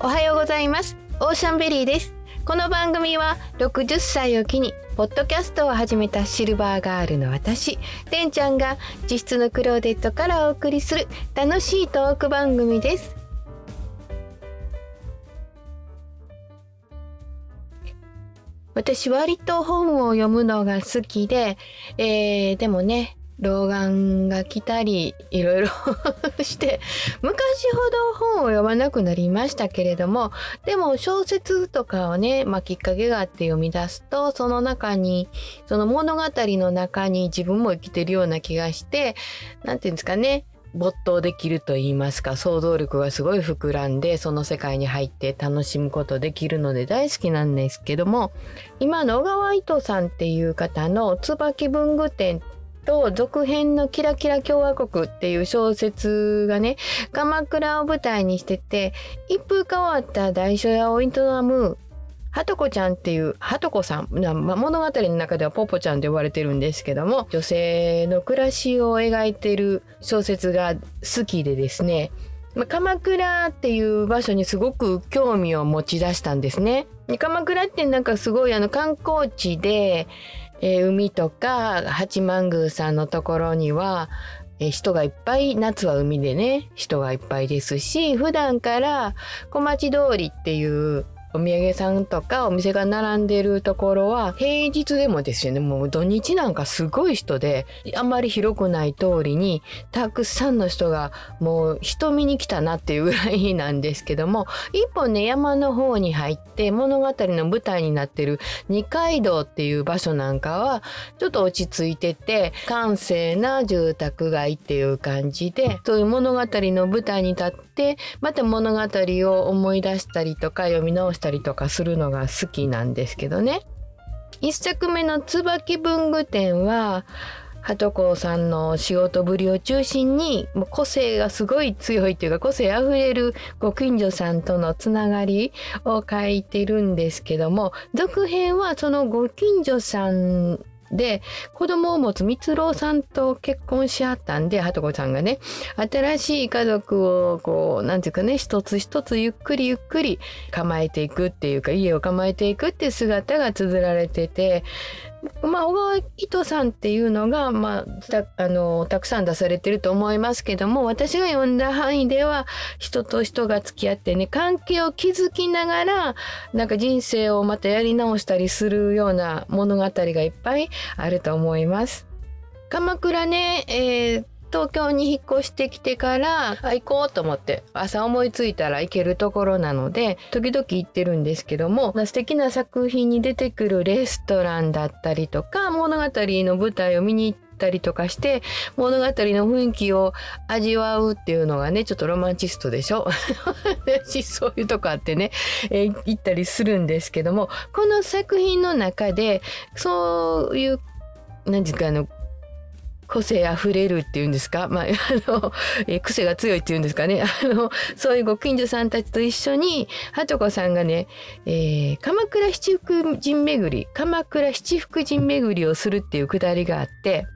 おはようございます。オーシャンベリーです。この番組は60歳を機にポッドキャストを始めたシルバーガールの私てんちゃんが実質のクローデットからお送りする楽しいトーク番組です。私割と本を読むのが好きで、えー、でもね老眼が来たりいろいろ して昔ほど本を読まなくなりましたけれどもでも小説とかをね、まあ、きっかけがあって読み出すとその中にその物語の中に自分も生きてるような気がして何て言うんですかね没頭できると言いますか想像力がすごい膨らんでその世界に入って楽しむことできるので大好きなんですけども今の小川糸さんっていう方の「椿文具店」と続編のキラキラ共和国っていう小説がね、鎌倉を舞台にしてて、一風変わった大書屋を営むはとこちゃんっていうはとこさん、まあ、物語の中ではポポちゃんと呼ばれてるんですけども女性の暮らしを描いてる小説が好きでですね鎌倉っていう場所にすごく興味を持ち出したんですね。鎌倉ってなんかすごいあの観光地でえー、海とか八幡宮さんのところには、えー、人がいっぱい夏は海でね人がいっぱいですし普段から小町通りっていうお土産さんとかお店が並んでるところは平日でもですよね。もう土日なんかすごい人であんまり広くない通りにたくさんの人がもう人見に来たなっていうぐらいなんですけども一本ね山の方に入って物語の舞台になってる二階堂っていう場所なんかはちょっと落ち着いてて閑静な住宅街っていう感じでそういう物語の舞台に立ってまた物語を思い出したりとか読み直したりとかするのが好きなんですけどね。一作目の椿文具店は鳩子さんの仕事ぶりを中心にもう個性がすごい強いというか個性あふれるご近所さんとのつながりを書いてるんですけども続編はそのご近所さんで子供を持つ光郎さんと結婚し合ったんで鳩子さんがね新しい家族をこう何て言うかね一つ一つゆっくりゆっくり構えていくっていうか家を構えていくって姿が綴られててまあ、小川糸さんっていうのが、まあ、たあのたくさん出されてると思いますけども私が読んだ範囲では人と人が付き合ってね関係を築きながらなんか人生をまたやり直したりするような物語がいっぱいあると思います。鎌倉ね、えー東京に引っ越してきてから行こうと思って朝思いついたら行けるところなので時々行ってるんですけども素敵な作品に出てくるレストランだったりとか物語の舞台を見に行ったりとかして物語の雰囲気を味わうっていうのがねちょっとロマンチストでしょ？そういうとこあってね、えー、行ったりするんですけどもこの作品の中でそういう何ですかあの個性あふれるっていうんですか、まあ、あの、え癖が強いっていうんですかね あのそういうご近所さんたちと一緒にはとこさんがね、えー、鎌倉七福神巡り鎌倉七福神巡りをするっていうくだりがあって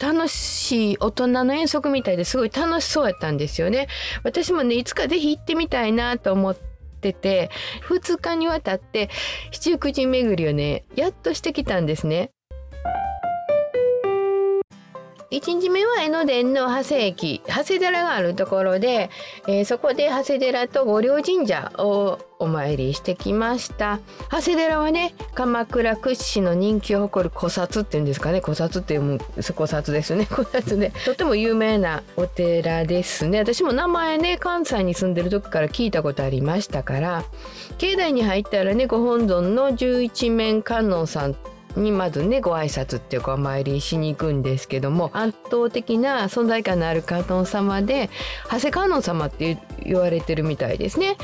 楽しい大人の遠足みたいですごい楽しそうやったんですよね。私もねいつかぜひ行ってみたいなと思ってて2日にわたって七福神巡りをねやっとしてきたんですね。1日目は江ノ電の長谷駅長谷寺があるところで、えー、そこで長谷寺と五稜神社をお参りしてきました。長谷寺はね鎌倉屈指の人気を誇る古刹っていうんですかね。古刹っていうも古刹ですね。古刹で。とても有名なお寺ですね。私も名前ね関西に住んでる時から聞いたことありましたから境内に入ったらねご本尊の十一面観音さんにまずねご挨拶っていうかお参りしに行くんですけども圧倒的な存在感のある観音様で長谷観音様って言われてるみたいですね。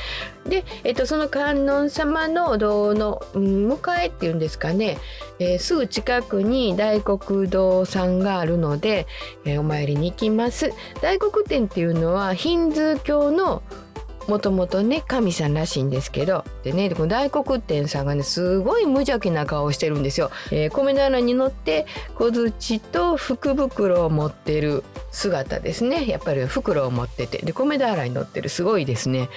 で、えっと、その観音様の堂の向かいっていうんですかね、えー、すぐ近くに大黒堂さんがあるので、えー、お参りに行きます。大黒天っていうのはヒンズー教のもともとね神さんらしいんですけどでねこの大黒天さんがねすごい無邪気な顔をしてるんですよ。えー、米棚に乗って小槌と福袋を持ってる姿ですね。やっぱり袋を持ってて。で米俵に乗ってる。すごいですね。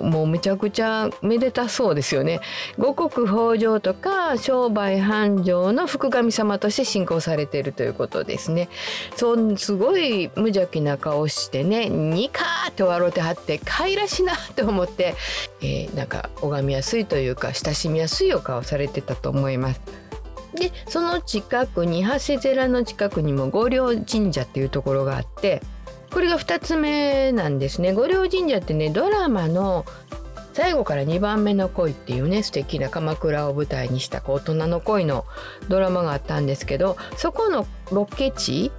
もうめちゃくちゃめでたそうですよね。五穀豊穣とか商売繁盛の福神様として信仰されているということですね。そうすごい無邪気な顔してねニカーって笑うてはってかいらしなと思って、えー、なんか拝みやすいというか親しみやすいお顔されてたと思います。でその近くに長谷寺の近くにも五稜神社っていうところがあってこれが2つ目なんですね。五稜神社ってねドラマの最後から2番目の恋っていうね素敵な鎌倉を舞台にした大人の恋のドラマがあったんですけどそこのロケ地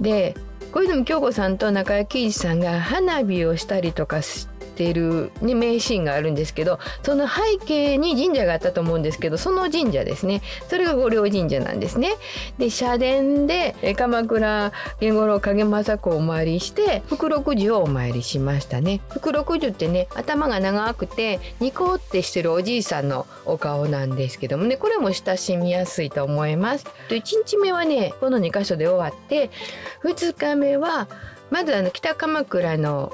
で小泉京子さんと中井貴一さんが花火をしたりとかしてている、ね、名シーンがあるんですけどその背景に神社があったと思うんですけどその神社ですねそれが五稜神社なんですね。で社殿で鎌倉源五郎影政子をお参りして福禄寿をお参りしましたね。福禄寿ってね頭が長くてニコってしてるおじいさんのお顔なんですけどもねこれも親しみやすいと思います。1日目はねこの2箇所で終わって2日目はまずあの北鎌倉の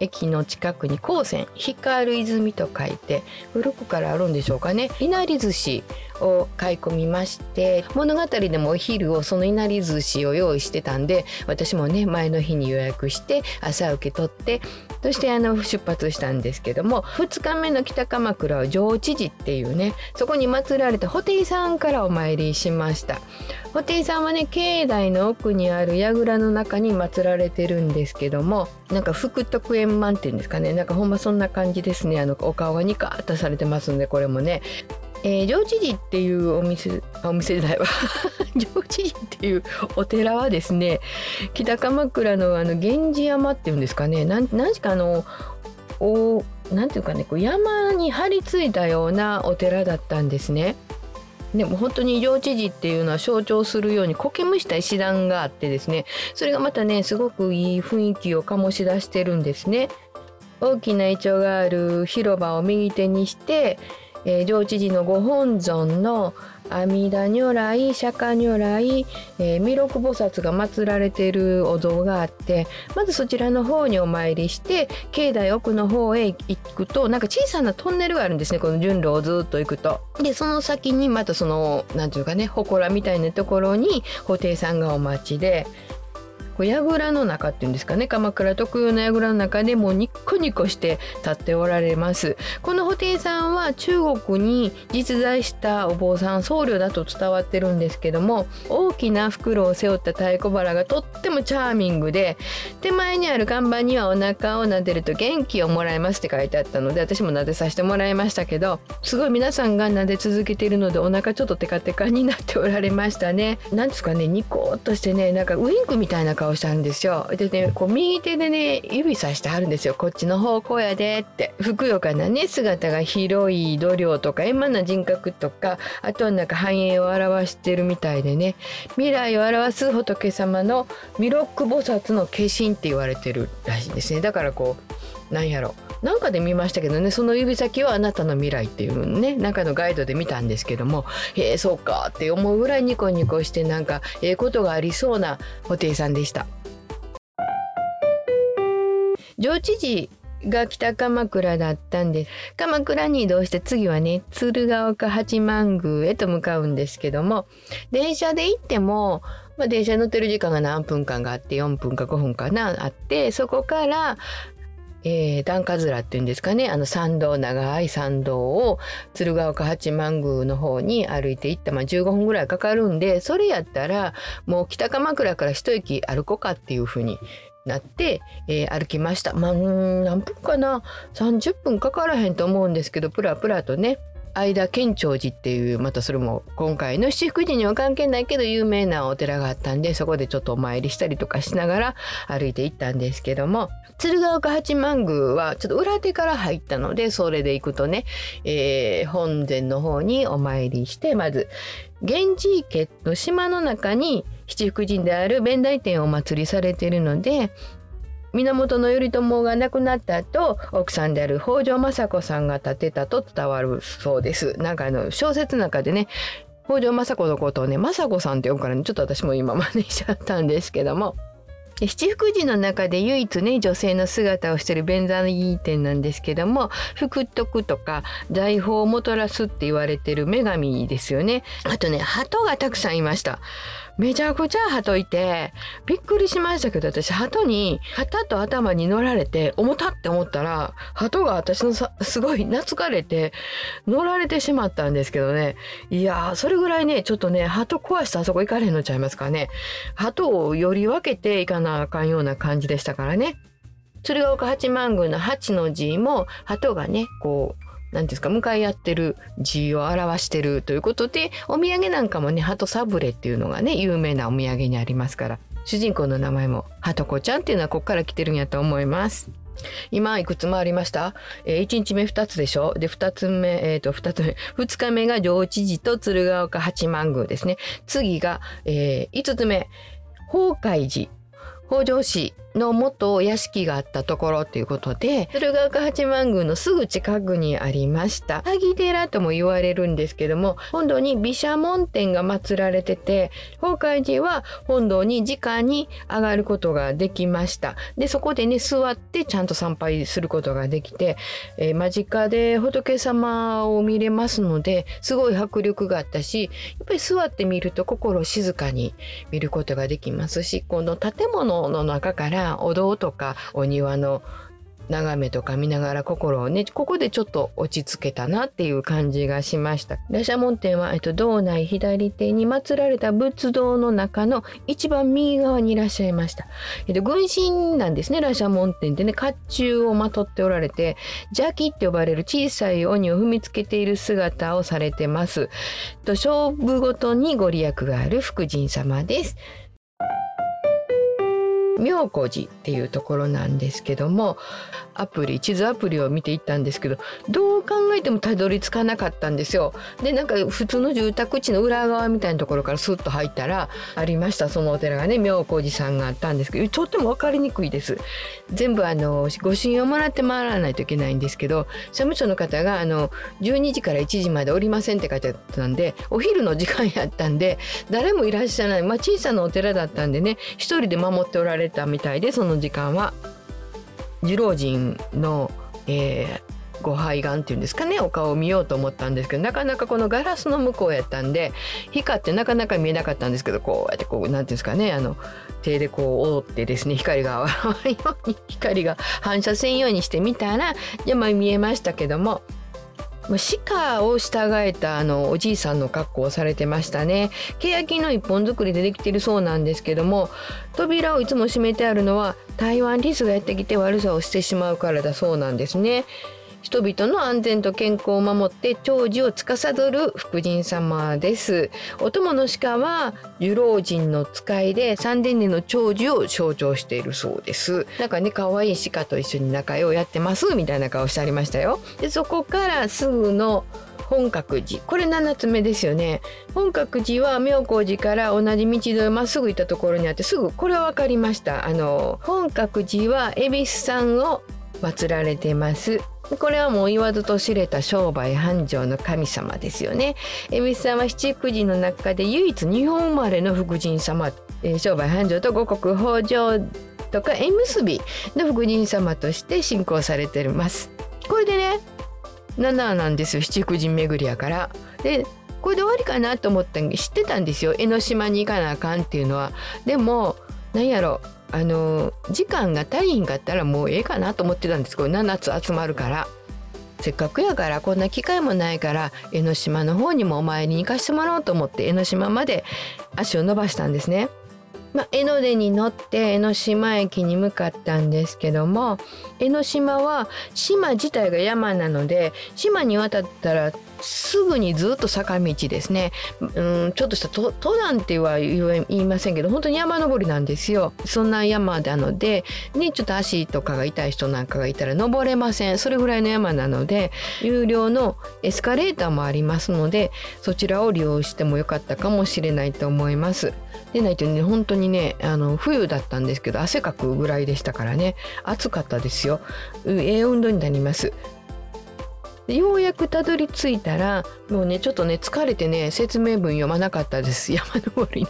駅の近くに高専光る泉と書いて古くからあるんでしょうかね。いなり寿司を買い込みまして物語でもお昼をそのいなり寿司を用意してたんで私もね前の日に予約して朝受け取ってそしてあの出発したんですけども2日目の北鎌倉は上知寺っていうねそこに祀られた布袋さんからお参りしました。布袋さんはね境内の奥にある櫓の中に祀られてるんですけどもなんか福徳円満っていうんですかね。なんかほんまそんな感じですね。あのお顔がニカッとされてますんでこれもね。えー、上智寺っていうお店お店じゃないわ。上智寺っていうお寺はですね北鎌倉のあの源氏山っていうんですかね。なん何しかあのおなんていうかねこう山に張り付いたようなお寺だったんですね。でも本当に上知事っていうのは象徴するように苔むした石段があってですねそれがまたねすごくいい雰囲気を醸し出してるんですね。大きなイチョウがある広場を右手にしてえー、上知事のご本尊の阿弥陀如来釈迦如来、えー、弥勒菩薩が祀られているお像があってまずそちらの方にお参りして境内奥の方へ行くとなんか小さなトンネルがあるんですねこの順路をずっと行くと。でその先にまたその何て言うかね祠みたいなところに布袋さんがお待ちで櫓の中っていうんですかね。鎌倉特有の櫓の中でもニッコニコして立っておられます。この布袋さんは中国に実在したお坊さん僧侶だと伝わってるんですけども大きな袋を背負った太鼓腹がとってもチャーミングで手前にある看板にはお腹を撫でると元気をもらえますって書いてあったので私も撫でさせてもらいましたけどすごい皆さんが撫で続けているのでお腹ちょっとテカテカになっておられましたね。何ですかねニコッとしてねなんかウインクみたいな顔顔したんですよ。でね、こう右手でね、指さしてあるんですよ。こっちの方向やでって。ふくよかなね、姿が広い度量とか、今の人格とか、あとはなんか繁栄を表してるみたいでね、未来を表す仏様の弥勒菩薩の化身って言われてるらしいんですね。だからこう、なんやろなんかで見ましたけどねその指先はあなたの未来っていうのね中のガイドで見たんですけどもへえそうかって思うぐらいニコニコしてなんかええことがありそうな布袋さんでした。上知事が北鎌倉だったんです鎌倉に移動して次はね鶴岡八幡宮へと向かうんですけども電車で行ってもまあ、電車に乗ってる時間が何分間があって4分か5分かなあってそこからえー、段カズラっていうんですかねあの参道長い参道を鶴岡八幡宮の方に歩いていった、まあ、15分ぐらいかかるんでそれやったらもう北鎌倉から一駅歩こうかっていうふうになって、えー、歩きました。まあ、何分かな30分かからへんと思うんですけどプラプラとね間県庁寺っていうまたそれも今回の七福神には関係ないけど有名なお寺があったんでそこでちょっとお参りしたりとかしながら歩いていったんですけども鶴岡八幡宮はちょっと裏手から入ったのでそれで行くとね、えー、本殿の方にお参りしてまず源氏池の島の中に七福神である弁財天をお祭りされているので源頼朝が亡くなった後奥さんである北条政子さんが建てたと伝わるそうです。なんかあの小説の中でね北条政子のことをね政子さんって呼ぶからねちょっと私も今真似しちゃったんですけども七福神の中で唯一ね女性の姿をしてる弁財天なんですけども福徳とか財宝をもたらすって言われてる女神ですよね。あとね鳩がたくさんいました。めちゃくちゃ鳩いてびっくりしましたけど私鳩に肩と頭に乗られて重たって思ったら鳩が私のさすごい懐かれて乗られてしまったんですけどね。いやーそれぐらいねちょっとね鳩壊してあそこ行かれへんのちゃいますかね。鳩をより分けていかなあかんような感じでしたからね。鶴岡八幡宮の八の字も鳩がねこう何ですか向かい合ってる字を表してるということでお土産なんかもね鳩サブレっていうのがね有名なお土産にありますから主人公の名前も鳩子ちゃんっていうのはここから来てるんやと思います。今いくつもありました、えー、1日目2つでしょ？で2つ目えっ、ー、と2つ目2日目が上知事と鶴岡八幡宮ですね。次が、えー、5つ目法海寺。北条氏。の元屋敷があったところということで鶴岡八幡宮のすぐ近くにありました。萩寺とも言われるんですけども本堂に毘沙門天が祀られてて法海寺は本堂に直に上がることができました。でそこでね座ってちゃんと参拝することができて、えー、間近で仏様を見れますのですごい迫力があったしやっぱり座ってみると心静かに見ることができますしこの建物の中からお堂とかお庭の眺めとか見ながら心をねここでちょっと落ち着けたなっていう感じがしました。羅社門天は、えっと、道内左手に祀られた仏像の中の一番右側にいらっしゃいました、えっと、軍神なんですね羅社門天ってね甲冑をまとっておられて邪気って呼ばれる小さい鬼を踏みつけている姿をされてます、えっと、勝負ごとにご利益がある福神様です。妙高寺っていうところなんですけどもアプリ地図アプリを見ていったんですけどどう考えてもたどり着かなかったんですよ。でなんか普通の住宅地の裏側みたいなところからスッと入ったらありましたそのお寺がね妙高寺さんがあったんですけどとっても分かりにくいです。全部あのご信用もらって回らないといけないんですけど社務所の方があの12時から1時までおりませんって書いてあったんでお昼の時間やったんで誰もいらっしゃらない、まあ、小さなお寺だったんでね一人で守っておられたみたいでその時間は。寿老人の、えー、ご肺がんっていうんですかねお顔を見ようと思ったんですけどなかなかこのガラスの向こうやったんで光ってなかなか見えなかったんですけどこうやってこう何ていうんですかねあの手でこう覆ってですね光が合わないように光が反射せんようにしてみたらじゃあ見えましたけども歯科を従えたあのおじいさんの格好をされてましたね。欅の一本作りでできてるそうなんですけども扉をいつも閉めてあるのは台湾リスがやってきて悪さをしてしまうからだそうなんですね。人々の安全と健康を守って長寿を司る福神様です。お供の鹿は寿老人の使いで三千年の長寿を象徴しているそうです。なんかね可愛い鹿と一緒に仲良をやってますみたいな顔してありましたよ。でそこからすぐの本覚寺。これ7つ目ですよね。本覚寺は妙高寺から同じ道でまっすぐ行ったところにあってすぐこれは分かりました。あの本覚寺は恵比寿山を祀られてます。これはもう言わずと知れた商売繁盛の神様ですよね。恵比寿さんは七福神の中で唯一日本生まれの福神様、えー、商売繁盛と五穀豊穣とか縁結びの福神様として信仰されてます。これでね7なんですよ。七福神巡りやから。でこれで終わりかなと思ったん知ってたんですよ。江ノ島に行かなあかんっていうのは。でも何やろ。うあの時間が足りんかったらもうええかなと思ってたんですけど7つ集まるからせっかくやからこんな機会もないから江ノ島の方にもお参りに行かしてもらおうと思って江ノ島まで足を伸ばしたんですね。まあ、江ノ電に乗って江ノ島駅に向かったんですけども江ノ島は島自体が山なので島に渡ったらすぐにずっと坂道ですね、うん、ちょっとした登山っては言いませんけど本当に山登りなんですよ。そんな山なので、ね、ちょっと足とかが痛い人なんかがいたら登れません。それぐらいの山なので有料のエスカレーターもありますのでそちらを利用してもよかったかもしれないと思います。でないとね本当にねあの冬だったんですけど汗かくぐらいでしたからね。暑かったですよ。ええ運動になります。ようやくたどり着いたらもうねちょっとね疲れてね説明文読まなかったです。山登りね。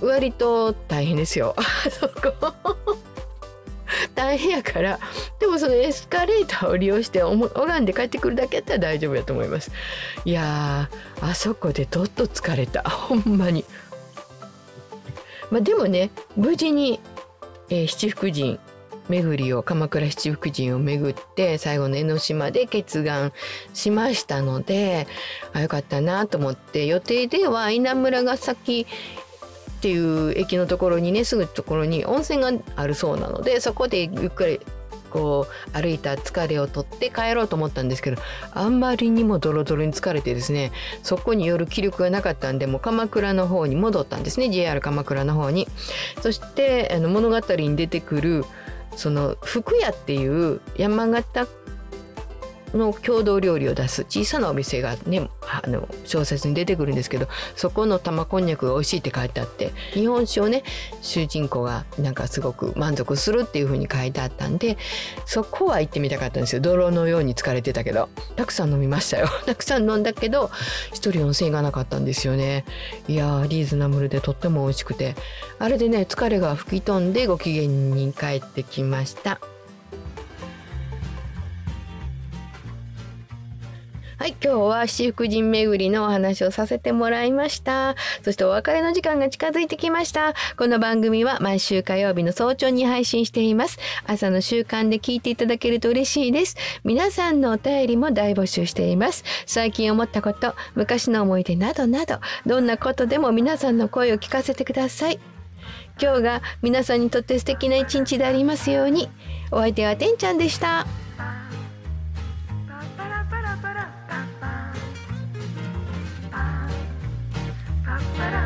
割と大変ですよ。そこ。大変やから。でもそのエスカレーターを利用して拝んで帰ってくるだけやったら大丈夫やと思います。いやあそこでどっと疲れた。ほんまに。まあでもね無事に、えー、七福神巡りを鎌倉七福神を巡って最後の江ノ島で決断しましたのであよかったなと思って予定では稲村ヶ崎っていう駅のところにねすぐところに温泉があるそうなのでそこでゆっくりこう歩いた疲れを取って帰ろうと思ったんですけどあんまりにもドロドロに疲れてですねそこによる気力がなかったんでもう鎌倉の方に戻ったんですね JR 鎌倉の方に。そしてあの物語に出てくるその福屋っていう山形の郷土料理を出す。小さなお店がねあの小説に出てくるんですけどそこの玉こんにゃくが美味しいって書いてあって日本酒をね主人公がなんかすごく満足するっていう風に書いてあったんでそこは行ってみたかったんですよ。泥のように疲れてたけど。たくさん飲みましたよ。たくさん飲んだけど一人温泉がなかったんですよね。いやリーズナブルでとっても美味しくて。あれでね疲れが吹き飛んでご機嫌に帰ってきました。はい、今日は七福神巡りのお話をさせてもらいました。そしてお別れの時間が近づいてきました。この番組は毎週火曜日の早朝に配信しています。朝の習慣で聞いていただけると嬉しいです。皆さんのお便りも大募集しています。最近思ったこと、昔の思い出などなど、どんなことでも皆さんの声を聞かせてください。今日が皆さんにとって素敵な一日でありますように。お相手はてんちゃんでした。Bye.